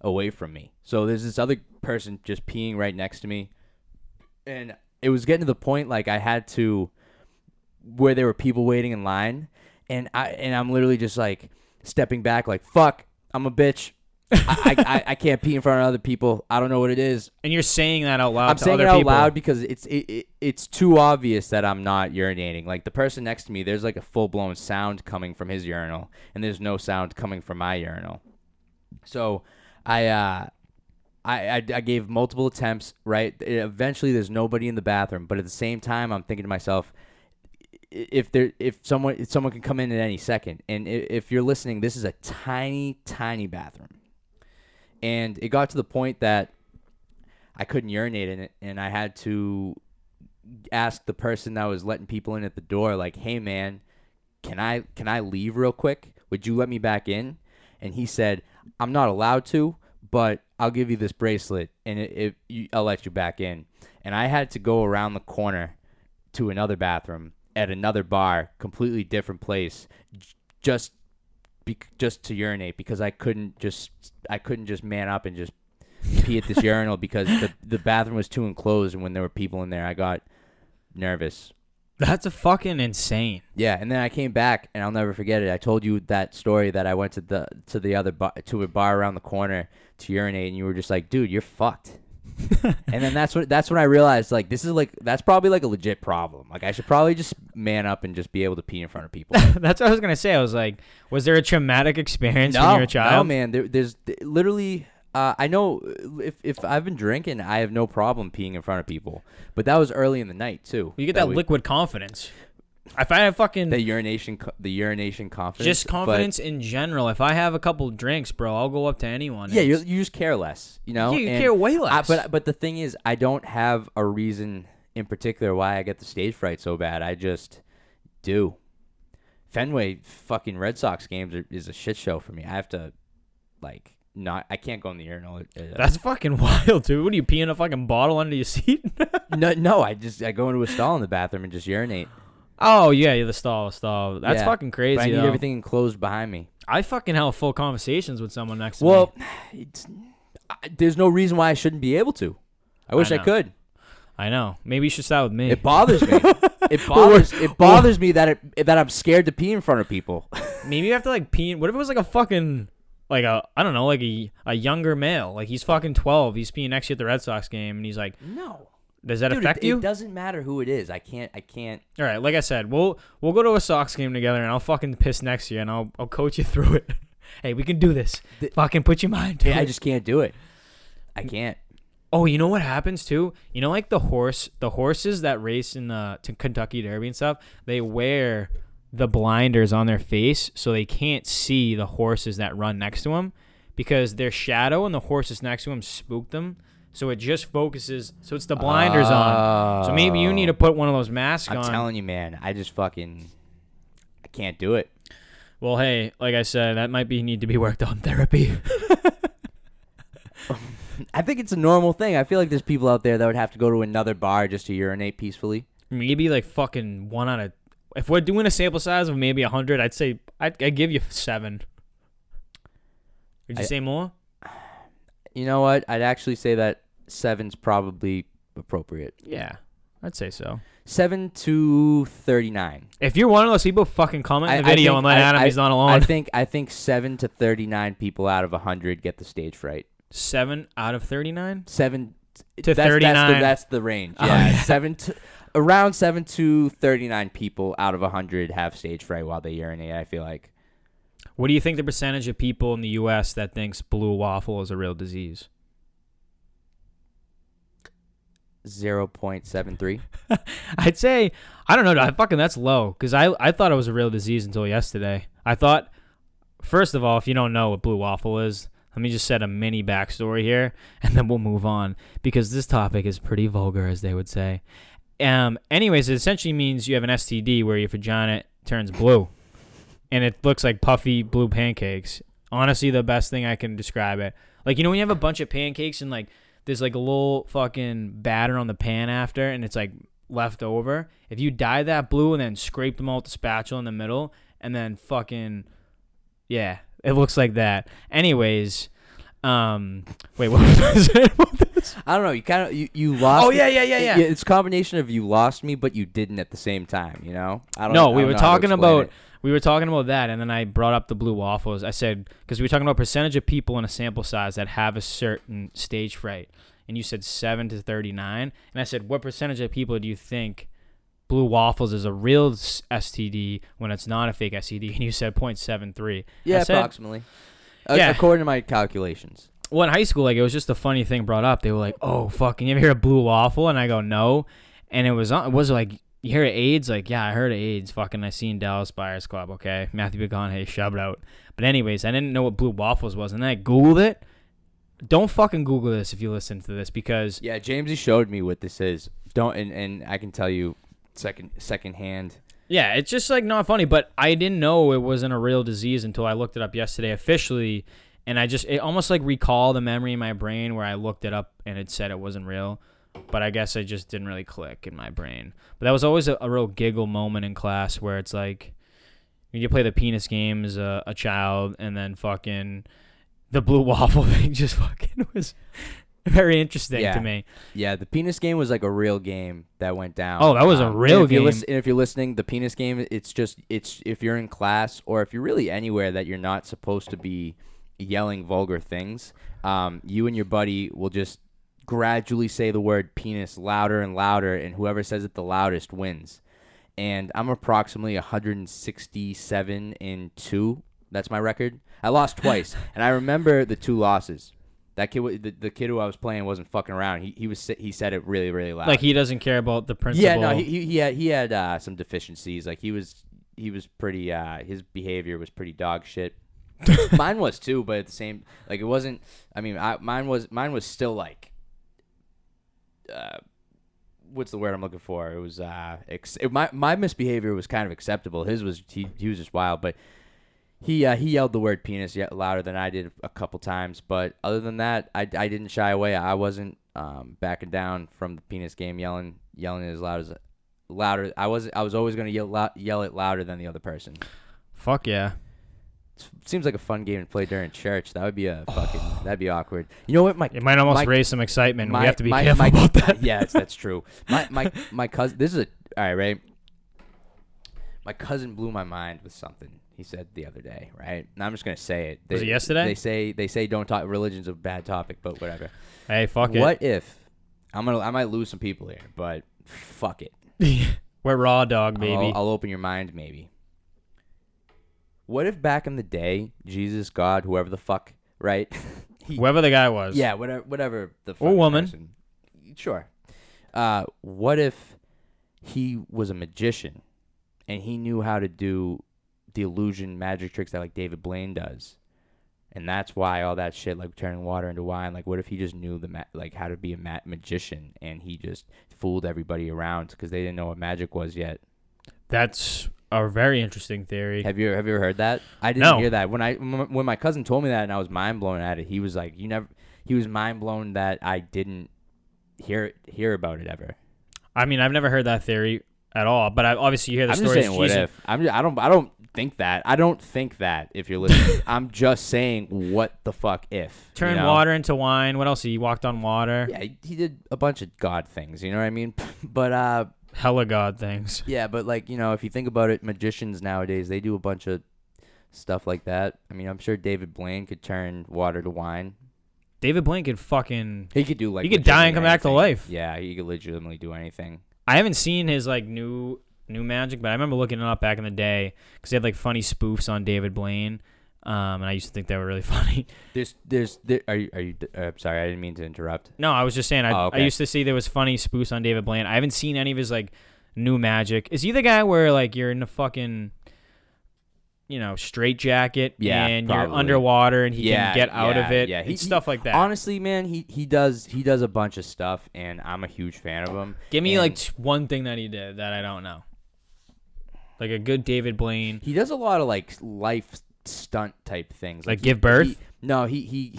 away from me. So there's this other person just peeing right next to me, and it was getting to the point like I had to where there were people waiting in line, and I and I'm literally just like stepping back, like fuck, I'm a bitch. I, I, I- can't pee in front of other people. I don't know what it is. and you're saying that out loud I'm to saying other it out people. loud because it's it, it, it's too obvious that I'm not urinating. Like the person next to me, there's like a full blown sound coming from his urinal, and there's no sound coming from my urinal. So, I uh, I I, I gave multiple attempts. Right, eventually there's nobody in the bathroom, but at the same time, I'm thinking to myself. If there, if someone, if someone can come in at any second, and if you're listening, this is a tiny, tiny bathroom, and it got to the point that I couldn't urinate in it, and I had to ask the person that was letting people in at the door, like, "Hey, man, can I can I leave real quick? Would you let me back in?" And he said, "I'm not allowed to, but I'll give you this bracelet, and it, it you, I'll let you back in." And I had to go around the corner to another bathroom at another bar, completely different place, j- just be, just to urinate because I couldn't just I couldn't just man up and just pee at this urinal because the the bathroom was too enclosed and when there were people in there I got nervous. That's a fucking insane. Yeah, and then I came back and I'll never forget it. I told you that story that I went to the to the other bar, to a bar around the corner to urinate and you were just like, "Dude, you're fucked." and then that's when that's when I realized like this is like that's probably like a legit problem. Like I should probably just man up and just be able to pee in front of people. That's what I was gonna say. I was like, was there a traumatic experience when you were a child? no, man. There, there's th- literally. Uh, I know if if I've been drinking, I have no problem peeing in front of people. But that was early in the night too. You get that, we- liquid confidence. If I have fucking the urination, the urination confidence. just confidence in general, if I have a couple drinks, bro, I'll go up to anyone. yeah, you you just care less, you know. Yeah, you And care way I, less. but but the thing is, I don't have a reason in particular why I get the stage fright so bad. I just do. Fenway fucking Red Sox games are, is a shit show for me. I have to like not. I can't go in the urinal. Uh, That's fucking wild, dude. What are you peeing a fucking bottle under your seat? no, no. I just I go into a stall in the bathroom and just urinate. Oh yeah, you're the stall, stall. That's Yeah, fucking crazy. But I need though. everything enclosed behind me. I fucking have full conversations with someone next to me. Well, it's, I, there's no reason why I shouldn't be able to. I wish I, know. could. I know. Maybe you should start with me. It bothers me. It bothers. It bothers me that it that I'm scared to pee in front of people. Maybe you have to like pee. What if it was like a fucking like a I don't know like a a younger male like he's fucking twelve. He's peeing next to you at the Red Sox game and he's like, No, does that Dude, affect it, you? It doesn't matter who it is. I can't. I can't. All right, like I said, we'll we'll go to a Sox game together and I'll fucking piss next to you and I'll I'll coach you through it. hey, we can do this. The- fucking put your mind to I it. just can't do it. I can't. Oh, you know what happens too? You know, like the horse, the horses that race in the to Kentucky Derby and stuff, they wear the blinders on their face so they can't see the horses that run next to them because their shadow and the horses next to them spook them. So it just focuses. So it's the blinders on. So maybe you need to put one of those masks on. I'm on. telling you, man. I just fucking. I can't do it. well, hey, like I said, that might be need to be worked on therapy. I think it's a normal thing. I feel like there's people out there that would have to go to another bar just to urinate peacefully. maybe like fucking one out of. If we're doing a sample size of maybe hundred, I'd say I'd, I'd give you seven. Would you I- say more? You know what? I'd actually say that seven's probably appropriate. Yeah, I'd say so. Seven to thirty-nine. If you're one of those people, fucking comment in the I video think- and let I- Adam I- he's not alone. I think I think seven to thirty-nine people out of hundred get the stage fright. Seven out of thirty-nine. Seven To that's, That's 39. the, that's the range. Oh, Yeah, yeah. seven to around seven to thirty-nine people out of hundred have stage fright while they urinate. I feel like What do you think the percentage of people in the U.S. that thinks blue waffle is a real disease? Zero point seven three. I'd say I don't know. I fucking that's low because I I thought it was a real disease until yesterday. I thought first of all, if you don't know what blue waffle is, let me just set a mini backstory here, and then we'll move on because this topic is pretty vulgar, as they would say. Um. Anyways, it essentially means you have an STD where your vagina turns blue, and it looks like puffy blue pancakes. Honestly, the best thing I can describe it. Like you know when you have a bunch of pancakes and like there's like a little fucking batter on the pan after, and it's like left over. If you dye that blue and then scrape them all with the spatula in the middle, and then fucking yeah, it looks like that. Anyways, um, wait, what was I saying about this? I don't know. You kind of you, you lost. Oh yeah, yeah, yeah, yeah. It's a combination of you lost me, but you didn't at the same time. You know. I don't. Know. No, I we don't were know how to talking about it. We were talking about that, and then I brought up the blue waffles. I said because we were talking about percentage of people in a sample size that have a certain stage fright, and you said seven to thirty nine, and I said what percentage of people do you think blue waffles is a real STD when it's not a fake STD? And you said 0.73. Yeah, said- approximately. Uh, Yeah. according to my calculations. well, in high school, like it was just a funny thing brought up. They were like, "Oh, fucking, you ever hear of blue waffle?" And I go, "No," and it was on. It was like, "You hear of AIDS?" Like, yeah, I heard of AIDS. Fucking, I seen Dallas Buyers Club. Okay, Matthew McConaughey, shout out. But anyways, I didn't know what blue waffles was, and then I googled it. Don't fucking Google this if you listen to this because Yeah, Jamesy showed me what this is. Don't and, and I can tell you second second hand. Yeah, it's just like not funny, but I didn't know it wasn't a real disease until I looked it up yesterday officially, and I just it almost like recall the memory in my brain where I looked it up and it said it wasn't real, but I guess it just didn't really click in my brain. But that was always a, a real giggle moment in class where it's like you play the penis game as a, a child, and then fucking the blue waffle thing just fucking was very interesting Yeah. to me. Yeah, the penis game was like a real game that went down. Oh, that was a and real if game. lis- and if you're listening, the penis game, it's just it's if you're in class or if you're really anywhere that you're not supposed to be yelling vulgar things, um, you and your buddy will just gradually say the word penis louder and louder, and whoever says it the loudest wins. And I'm approximately 167 in two. That's my record. I lost twice, and I remember the two losses. That kid, the, the kid who I was playing, wasn't fucking around. He he was he said it really really loud. Like he doesn't care about the principle. yeah, no, he he, he had he had uh, some deficiencies. Like he was he was pretty uh, his behavior was pretty dog shit. mine was too, but at the same like it wasn't. I mean, I, mine was mine was still like. Uh, what's the word I'm looking for? It was uh, ex- it, my my misbehavior was kind of acceptable. His was he he was just wild, but he uh, he yelled the word penis yet louder than I did a couple times. But other than that, I, I didn't shy away. I wasn't um, backing down from the penis game, yelling yelling as loud as louder. I was I was always gonna yell yell it louder than the other person. Fuck yeah. Seems like a fun game to play during church. That would be a fucking that'd be awkward. You know what? My It might almost my- raise some excitement. we have to be my, careful my- about that. Yeah, it's, that's true. My my my cousin. This is a all right, right? My cousin blew my mind with something he said the other day. Right, and I'm just gonna say it. Was They- it yesterday? They say they say don't talk. Religion's a bad topic, but whatever. Hey, fuck it. what if I'm gonna I might lose some people here, but fuck it. it. We're raw dog, baby. I'll, I'll open your mind, maybe. What if back in the day, Jesus, God, whoever the fuck, right? he, Whoever the guy was. yeah, whatever, whatever the fuck Or woman. person- Sure. Uh, what if he was a magician and he knew how to do the illusion magic tricks that like David Blaine does, and that's why all that shit like turning water into wine. Like, what if he just knew the ma- like how to be a ma- magician and he just fooled everybody around because they didn't know what magic was yet? That's a very interesting theory. Have you have you ever heard that? I didn't No. hear that when I when my cousin told me that and I was mind blown at it. He was like, "You never." He was mind blown that I didn't hear hear about it ever. I mean, I've never heard that theory at all, but I, obviously you hear the I'm just stories. saying, what if? I'm just, I don't I don't think that. I don't think that. If you're listening, I'm just saying, what the fuck if you Turn know? water into wine. What else? He walked on water. Yeah, he, he did a bunch of god things. You know what I mean? But uh, Hella god things. yeah, but like you know, if you think about it, magicians nowadays they do a bunch of stuff like that. I mean, I'm sure David Blaine could turn water to wine. David Blaine could fucking. He could do like He could die and come back to life. Yeah, he could legitimately do anything. I haven't seen his like new new magic, but I remember looking it up back in the day because they had like funny spoofs on David Blaine, um, and I used to think they were really funny. There's, there's, there, are you, are you? Uh, sorry, I didn't mean to interrupt. No, I was just saying I, Oh, I used to see there was funny spoofs on David Blaine. I haven't seen any of his like new magic. Is he the guy where like you're in a fucking you know straight jacket Yeah, and probably. you're underwater and he Yeah, can get out yeah, of it? yeah. He- stuff like that. Honestly, man, he he does he does a bunch of stuff, and I'm a huge fan of him. Give me and like one thing that he did that I don't know. Like a good David Blaine. he does a lot of like life stunt type things, Like he- give birth? he- no, he he.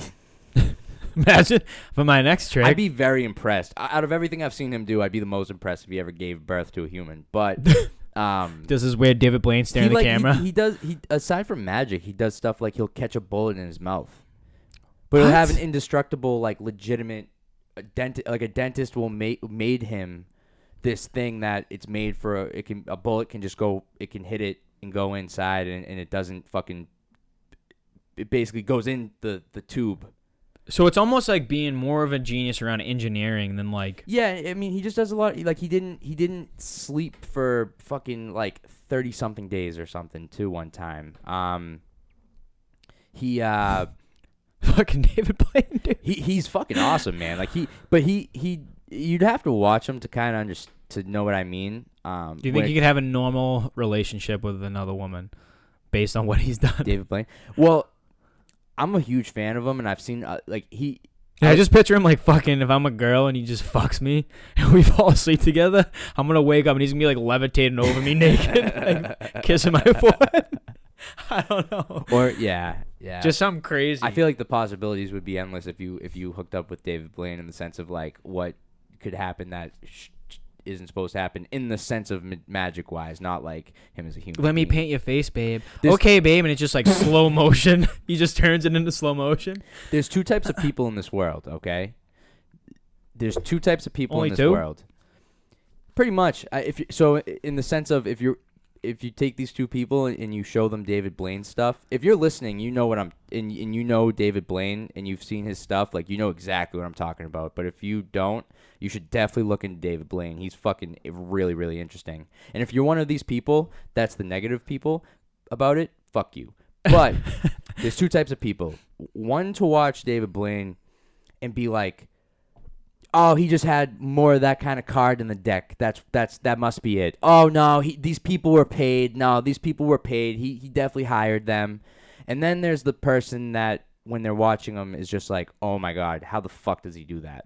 Imagine for my next trick. I'd be very impressed. O- Out of everything I've seen him do, I'd be the most impressed if he ever gave birth to a human. But um, this is where David Blaine staring at the like, he- camera. He, does. He aside from magic, he does stuff like he'll catch a bullet in his mouth, but he'll have What? an indestructible, like legitimate a dent. Like a dentist will make made him this thing that it's made for. A, it can a bullet can just go. It can hit it and go inside, and, and it doesn't fucking. It basically goes in the the tube. so it's almost like being more of a genius around engineering than like Yeah, I mean, he just does a lot. Like he didn't he didn't sleep for fucking like thirty something days or something too. One time, um, he uh. fucking David Blaine. Dude. he he's fucking awesome, man. Like he, but he he you'd have to watch him to kind of understand to know what I mean. Um, Do you think he could have a normal relationship with another woman based on what he's done? David Blaine? Well, I'm a huge fan of him, and I've seen uh, like he. Yeah, I just picture him like fucking. If I'm a girl and he just fucks me and we fall asleep together, I'm gonna wake up and he's gonna be like levitating over me naked, like kissing my forehead. I don't know. Or yeah, yeah. Just something crazy. I feel like the possibilities would be endless if you if you hooked up with David Blaine in the sense of like what could happen that sh- isn't supposed to happen in the sense of ma- magic wise, not like him as a human. Let me being. paint your face, babe. Okay, babe, and it's just like slow motion. he just turns it into slow motion. There's two types of people in this world, okay? There's two types of people Only in this two? world. Pretty much. If you, so, in the sense of if you're if you take these two people and you show them David Blaine stuff, if you're listening, you know what I'm and and you know David Blaine and you've seen his stuff, like you know exactly what I'm talking about. But if you don't, you should definitely look into David Blaine. He's fucking really really interesting. And if you're one of these people, that's the negative people about it. Fuck you. But there's two types of people. One to watch David Blaine and be like, "Oh, he just had more of that kind of card in the deck. That's that's that must be it." Oh no, he, these people were paid. No, these people were paid. He he definitely hired them. And then there's the person that when they're watching him is just like, "Oh my god, how the fuck does he do that?"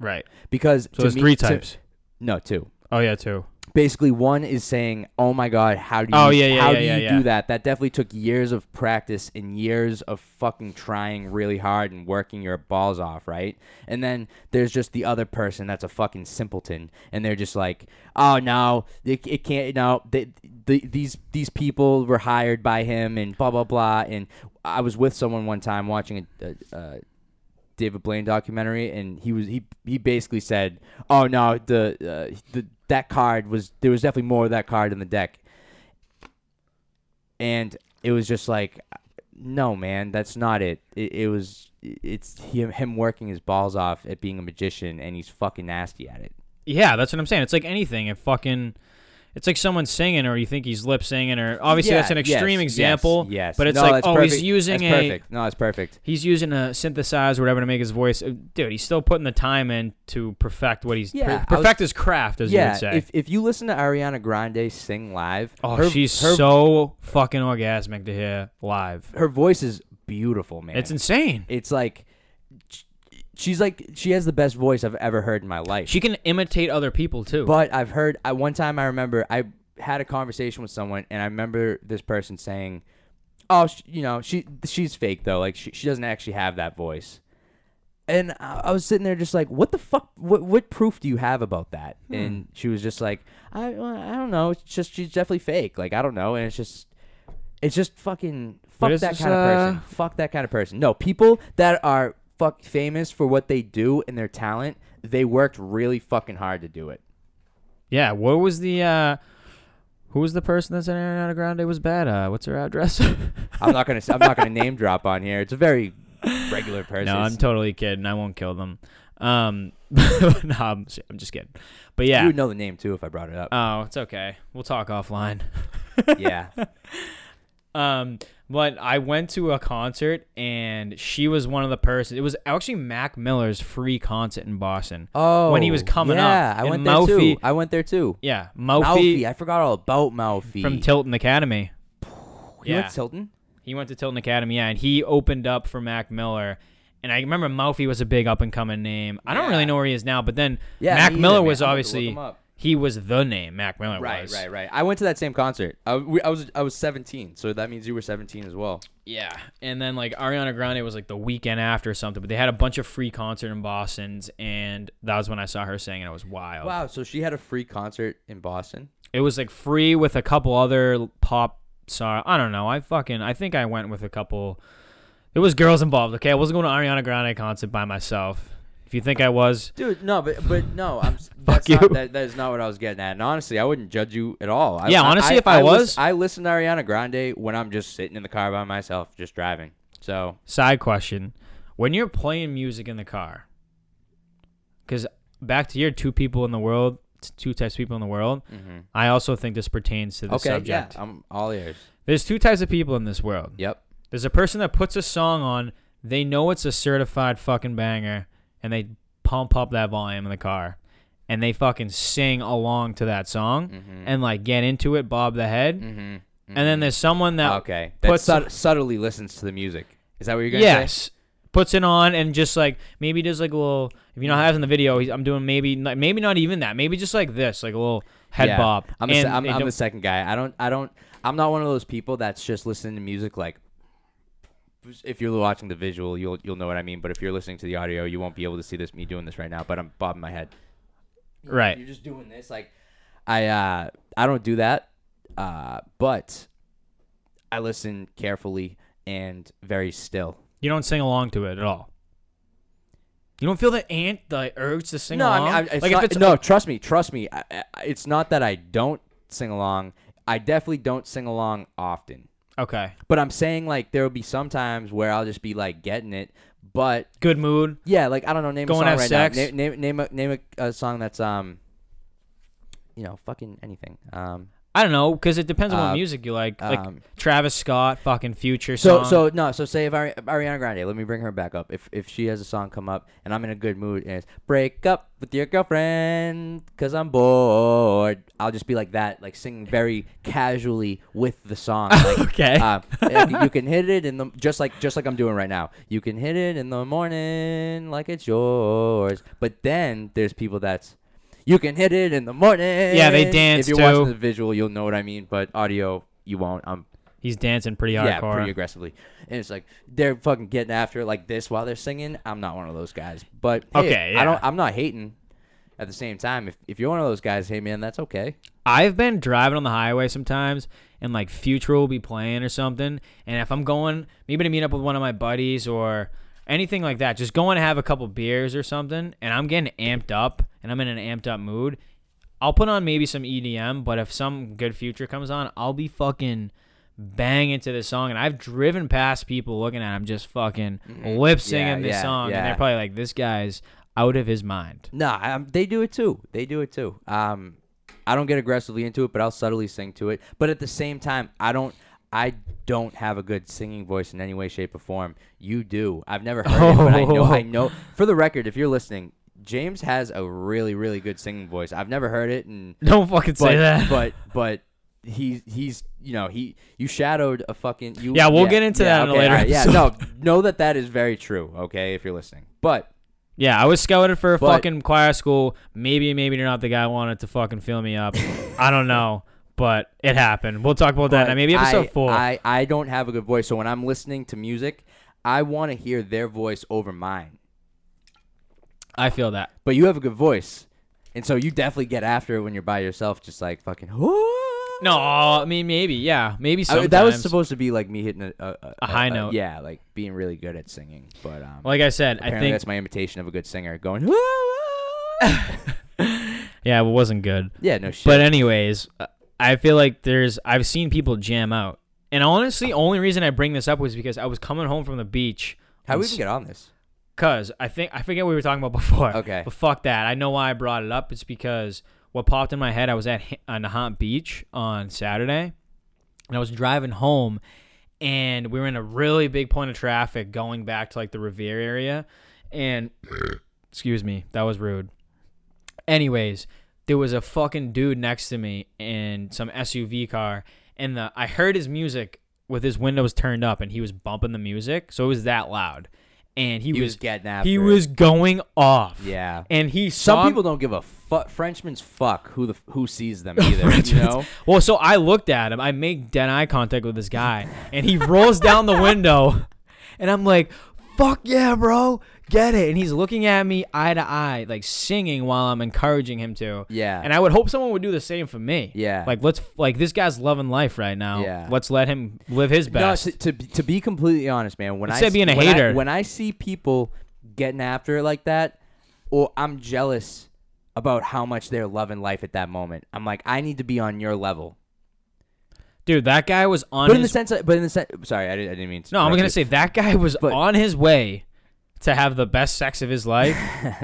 Right. Because So to there's me- three to- types. no, two. Oh yeah, two. Basically, one is saying, "Oh my God, how do you? Oh, yeah, yeah, how yeah, do yeah, you yeah. do that? That definitely took years of practice and years of fucking trying really hard and working your balls off, right? And then there's just the other person that's a fucking simpleton, and they're just like, "Oh no, it, it can't. No, they, the, these these people were hired by him, and blah blah blah." And I was with someone one time watching a. a, a David Blaine documentary, and he was he he basically said, "Oh no, the uh, the that card was there was definitely more of that card in the deck," and it was just like, no man, that's not it. It, it was it's him him working his balls off at being a magician, and he's fucking nasty at it. Yeah, that's what I'm saying. It's like anything. If fucking, it's like someone singing, or you think he's lip singing, or obviously Yeah, that's an extreme yes, example. Yes, but it's No, like, oh, perfect. he's using that's a perfect. No, it's perfect. he's using a synthesizer or whatever to make his voice. Uh, Dude, he's still putting the time in to perfect what he's Yeah, per- I was- perfect his craft, as you Yeah, would say. if if you listen to Ariana Grande sing live, oh, her, she's her, so fucking orgasmic to hear live. her voice is beautiful, man. It's insane. it's like she's like she has the best voice I've ever heard in my life. She can imitate other people too. but I've heard I one time I remember I had a conversation with someone and I remember this person saying, "Oh, sh- you know, she she's fake though. Like she she doesn't actually have that voice." And I, I was sitting there just like, "What the fuck? What what proof do you have about that?" Hmm. And she was just like, "I well, I don't know. It's just she's definitely fake. Like I don't know." And it's just it's just fucking fuck that kind of person. uh, Fuck that kind of person. No, people that are fuck famous for what they do and their talent, they worked really fucking hard to do it. yeah, what was the uh who was the person that said Ariana Grande was bad? Uh, what's her address? I'm not gonna I'm not gonna name drop on here. It's a very regular person. No, I'm totally kidding. I won't kill them. Um, no, I'm, I'm just kidding. But yeah. You would know the name too if I brought it up. Oh, it's okay. We'll talk offline. yeah. Um, but I went to a concert and she was one of the persons. It was actually Mac Miller's free concert in Boston. Oh, When he was coming up, yeah, I went there too. I went there too. Yeah, Mouthy. Mouthy I forgot all about Mouthy. from Tilton Academy. He went yeah. to Tilton. He went to Tilton Academy, yeah, and he opened up for Mac Miller. And I remember Mouthy was a big up and coming name. I don't really know where he is now, but then Yeah, Mac either, Miller man. was I'm about to look obviously. He was the name. Mac Miller Right, was. right, right. I went to that same concert. I, we, I was I was 17, so that means you were 17 as well. Yeah, and then like Ariana Grande was like the weekend after or something, but they had a bunch of free concert in Boston's, and that was when I saw her sing, and it was wild. Wow, so she had a free concert in Boston. It was like free with a couple other pop star. I don't know. I fucking I think I went with a couple. It was girls involved. Okay, I wasn't going to Ariana Grande concert by myself. If you think I was, Dude, no, but but no, I'm that's you. not, that, that is not what I was getting at. And honestly, I wouldn't judge you at all. I, Yeah, honestly, if I was- I listen to Ariana Grande when I'm just sitting in the car by myself, just driving. So side question: When you're playing music in the car, because back to your two people in the world, two types of people in the world. mhm. I also think this pertains to the okay, subject. yeah, I'm all ears. There's two types of people in this world. Yep. There's a person that puts a song on, they know it's a certified fucking banger, and they pump up that volume in the car, and they fucking sing along to that song, Mm-hmm. and like get into it, bob the head. mm-hmm. And then there's someone that okay, that puts- sut- subtly listens to the music. Is that what you're gonna say? yes puts it on and just like maybe does like a little. If you know how in the video, he's, I'm doing maybe not, maybe not even that, maybe just like this, like a little head Yeah. bob. I'm, the, And I'm, they I'm the second guy. I don't I don't I'm not one of those people that's just listening to music like if you're watching the visual, you'll you'll know what I mean. But if you're listening to the audio, you won't be able to see this me doing this right now. But I'm bobbing my head. You Right. You're just doing this like I uh I don't do that. Uh but I listen carefully and very still. you don't sing along to it at all. You don't feel the ant, the urge to sing no, along. I mean, I, it's like not, if it's no. Trust me, trust me. I, I, it's not that I don't sing along. I definitely don't sing along often. Okay. But I'm saying like there will be some times where I'll just be like getting it, but Good mood. yeah, like I don't know, name Go a song have right sex? now. Name name name a, name a, a song that's um, you know, fucking anything. Um, I don't know, because it depends on Uh, what music you like. Like um, Travis Scott, fucking Future so song. so no, so say if Ari- Ariana Grande, let me bring her back up. If if she has a song come up and I'm in a good mood and it's break up with your girlfriend cause I'm bored, I'll just be like that, like singing very casually with the song. Like, okay. uh, you you can hit it in the just like just like I'm doing right now. You can hit it in the morning like it's yours. But then there's people that's you can hit it in the morning. Yeah, they dance, If you're watching the visual, you'll know what I mean. But audio, you won't. I'm He's dancing pretty yeah, pretty aggressively. And it's like they're fucking getting after it like this while they're singing. I'm not one of those guys. But hey, Okay, I don't. I'm not hating. At the same time, if if you're one of those guys, hey man, that's okay. I've been driving on the highway sometimes and like Future will be playing or something. And if I'm going maybe to meet up with one of my buddies or anything like that, just going to have a couple beers or something and I'm getting amped up and I'm in an amped up mood, I'll put on maybe some EDM, but if some good Future comes on, I'll be fucking bang into this song and I've driven past people looking at him just fucking lip singing Mm-hmm. Yeah, this yeah, song and yeah. they're probably like this guy's out of his mind. Nah, um, they do it too. They do it too. Um, I don't get aggressively into it, but I'll subtly sing to it. But at the same time, I don't. I don't have a good singing voice in any way, shape, or form. You do. I've never heard it, but I know. I know. For the record, if you're listening, James has a really, really good singing voice. I've never heard it, and Don't fucking but say that. but but he's he's you know he you shadowed a fucking you. Yeah, we'll get into that in okay, later alright, Yeah, no, know that that is very true. Okay, if you're listening, but Yeah, I was scouted for a But- fucking choir school. Maybe, maybe you're not the guy who wanted to fucking fill me up. I don't know, but it happened. We'll talk about that. But Maybe episode I, four. I, I don't have a good voice, so when I'm listening to music, I want to hear their voice over mine. I feel that. But you have a good voice, and so you definitely get after it when you're by yourself, just like fucking. No, I mean maybe, yeah, maybe I- sometimes. that was supposed to be like me hitting a, a, A high note. Yeah, like being really good at singing. But um, like I said, I think that's my imitation of a good singer, going. yeah, it wasn't good. yeah, no shit. But anyways, uh, I feel like there's I've seen people jam out, and honestly, only reason I bring this up was because I was coming home from the beach. how on we even get on this? Cause I think I forget what we were talking about before. Okay. But fuck that. I know why I brought it up. It's because what popped in my head. I was at Nahant Beach on Saturday, and I was driving home, and we were in a really big point of traffic going back to like the Revere area, and excuse me, that was rude. Anyways, there was a fucking dude next to me in some SUV car, and the I heard his music with his windows turned up, and he was bumping the music, so it was that loud, and he, He was was getting after. he it. was going off. Yeah. And he Some people don't give a fuck. Frenchmen's fuck who the who sees them either. you know. Well, so I looked at him. I make dead eye contact with this guy, and he rolls down the window, and I'm like, "Fuck yeah, bro, get it!" And he's looking at me eye to eye, like singing while I'm encouraging him to. Yeah. And I would hope someone would do the same for me. Yeah. Like let's like this guy's loving life right now. Yeah. Let's let him live his No, best. to, to be- to be completely honest, man, when Instead I of being a when I- hater. when I see people getting after it like that, or I'm jealous about how much they're loving life at that moment. I'm like, I need to be on your level. Dude, that guy was on But in the his sense, but in the sense, sorry, I didn't, I didn't mean to. No, I'm gonna you. say that guy was But- on his way to have the best sex of his life,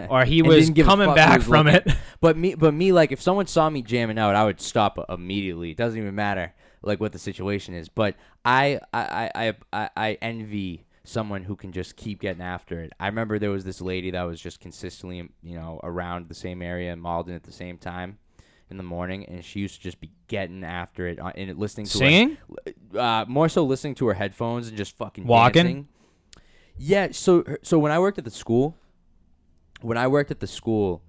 or he was didn't give a coming fuck who back was from looking. it. But me, but me, like if someone saw me jamming out, I would stop immediately. It doesn't even matter like what the situation is. But I, I, I, I, I envy someone who can just keep getting after it. I remember there was this lady that was just consistently, you know, around the same area in Malden at the same time in the morning, and she used to just be getting after it uh, and listening to her- Singing? uh, more so listening to her headphones and just fucking Walking? dancing. Yeah, so so when I worked at the school, when I worked at the school,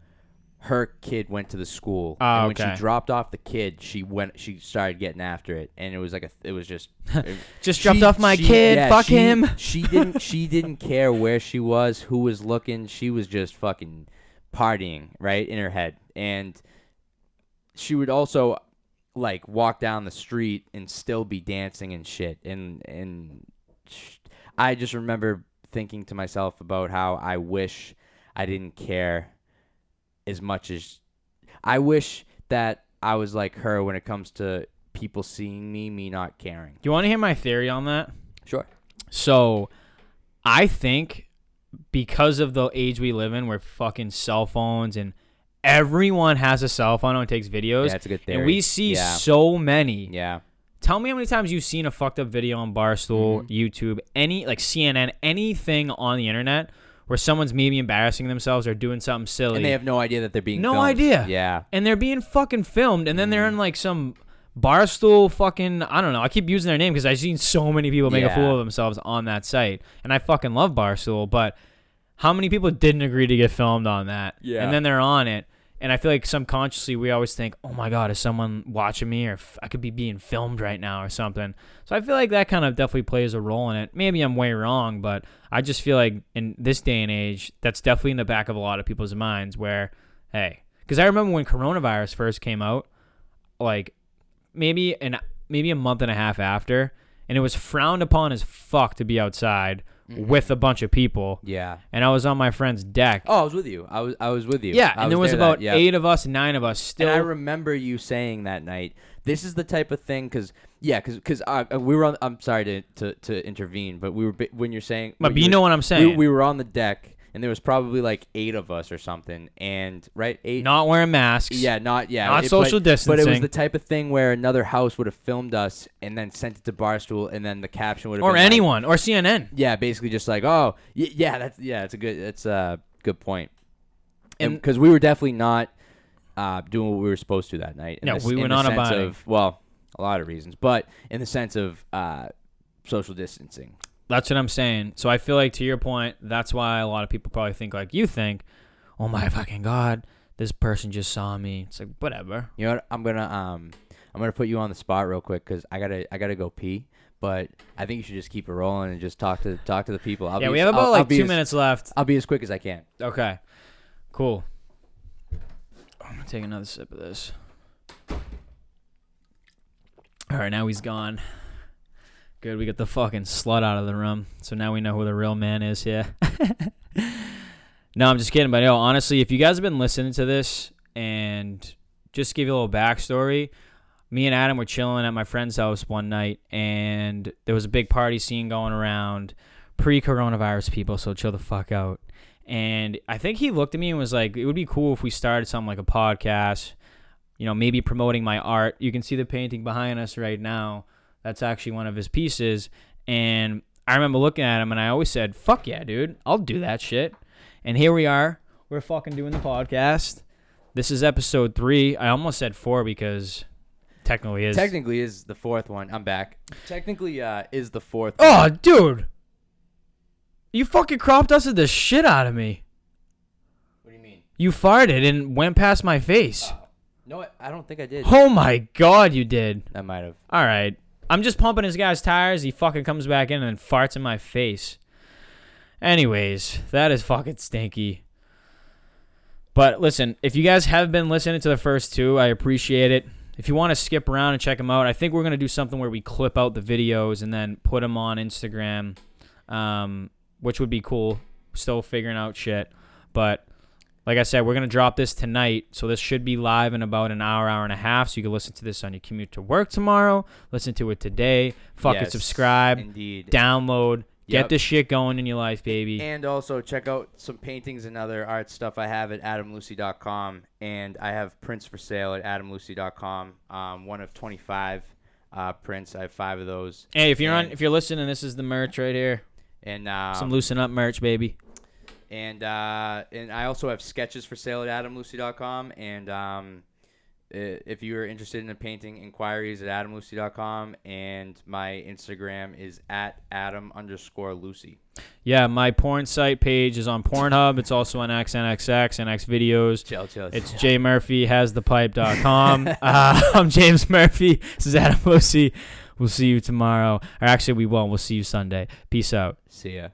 her kid went to the school, Ah, and when okay. she dropped off the kid, she went. She started getting after it, and it was like a. It was just. Just she- dropped off my kid. yeah, Fuck she- him. She didn't. She didn't care where she was, who was looking. She was just fucking partying right in her head, and she would also like walk down the street and still be dancing and shit, and and sh- I just remember thinking to myself about how I wish I didn't care as much as I wish that I was like her when it comes to people seeing me, me not caring. Do you want to hear my theory on that? Sure. So, I think because of the age we live in, where fucking cell phones and everyone has a cell phone and takes videos, Yeah, that's a good theory. and we see yeah. so many. yeah. Tell me how many times you've seen a fucked up video on Barstool, Mhm. YouTube, any like CNN, anything on the internet where someone's maybe embarrassing themselves or doing something silly, And they have no idea that they're being filmed. No filmed. idea. Yeah. and they're being fucking filmed, and then they're Mhm. in like some Barstool fucking I don't know. I keep using their name because I've seen so many people make a fool of themselves on that site, and I fucking love Barstool. But how many people didn't agree to get filmed on that? Yeah. and then they're on it. And I feel like subconsciously we always think, "Oh my God, is someone watching me, or I could be being filmed right now, or something." So I feel like that kind of definitely plays a role in it. Maybe I'm way wrong, but I just feel like in this day and age, that's definitely in the back of a lot of people's minds. Where, hey, because I remember when coronavirus first came out, like maybe an maybe a month and a half after, and it was frowned upon as fuck to be outside Mm-hmm. with a bunch of people. Yeah. And I was on my friend's deck. Oh, I was with you. I was I was with you. yeah, I and there was there about that- yeah. eight of us, nine of us still. And I remember you saying that night, this is the type of thing, because yeah, because because uh, we were on. I'm sorry to, to, to intervene, but we were when you're saying, but you know what I'm we, saying. we were on the deck, and there was probably like eight of us or something, and right, eight. not wearing masks. yeah, not yeah, Not it- social but, But it was the type of thing where another house would have filmed us and then sent it to Barstool, and then the caption would have Or been like- anyone, or CNN. yeah, basically just like, oh, y- yeah, that's yeah, that's a good, that's a good point. And because we were definitely not uh, doing what we were supposed to that night. in No, the s- we in were the not sense of well, a lot of reasons, but in the sense of uh, social distancing. That's what I'm saying. So I feel like to your point, that's why a lot of people probably think like you think. Oh my fucking god, this person just saw me. It's like whatever. You know what? I'm gonna um, I'm gonna put you on the spot real quick because I gotta I gotta go pee. But I think you should just keep it rolling and just talk to talk to the people. I'll yeah, be we as- have about I'll- I'll like two as- minutes left. I'll be as quick as I can. Okay, cool. I'm gonna take another sip of this. All right, now he's gone. Good, we got the fucking slut out of the room, so now we know who the real man is here. no, I'm just kidding, but no, honestly, if you guys have been listening to this and just give you a little backstory, me and Adam were chilling at my friend's house one night, and there was a big party scene going around. Pre-coronavirus people, so chill the fuck out. And I think he looked at me and was like, "It would be cool if we started something like a podcast, you know, maybe promoting my art." You can see the painting behind us right now. That's actually one of his pieces. And I remember looking at him, and I always said, "Fuck yeah, dude, I'll do that shit." And here we are. We're fucking doing the podcast. This is episode three. I almost said four because technically is. Technically, is the fourth one. I'm back. Technically, uh, is the fourth. oh, one. dude, you fucking crop dusted the shit out of me. what do you mean? You farted and went past my face. No, I- I don't think I did. Oh my god, you did. I might have. All right. I'm just pumping this guy's tires. He fucking comes back in and farts in my face. Anyways, that is fucking stinky. But listen, if you guys have been listening to the first two, I appreciate it. If you want to skip around and check them out, I think we're going to do something where we clip out the videos and then put them on Instagram, um, which would be cool. Still figuring out shit. But like I said, we're going to drop this tonight. So this should be live in about an hour, hour and a half. So you can listen to this on your commute to work tomorrow. Listen to it today. Fucking Yes, subscribe, Indeed. download, get Yep. this shit going in your life, baby. And also check out some paintings and other art stuff I have at adamlucy.com. And I have prints for sale at adamlucy.com. Um, one of 25 uh, prints. I have five of those. hey, if you're on, if you're listening, this is the merch right here. And um, Some loosen up merch, baby. And uh, and I also have sketches for sale at adamlucy.com. And um, if you are interested in a painting, inquiries at adamlucy.com. And my Instagram is at adam underscore lucy. Yeah, my porn site page is on Pornhub. It's also on XNXX and X videos. Chill, chill. It's J Murphy has the pipe.com. uh, I'm James Murphy. This is Adam Lucy. We'll see you tomorrow. Or actually, we won't. We'll see you Sunday. Peace out. See ya.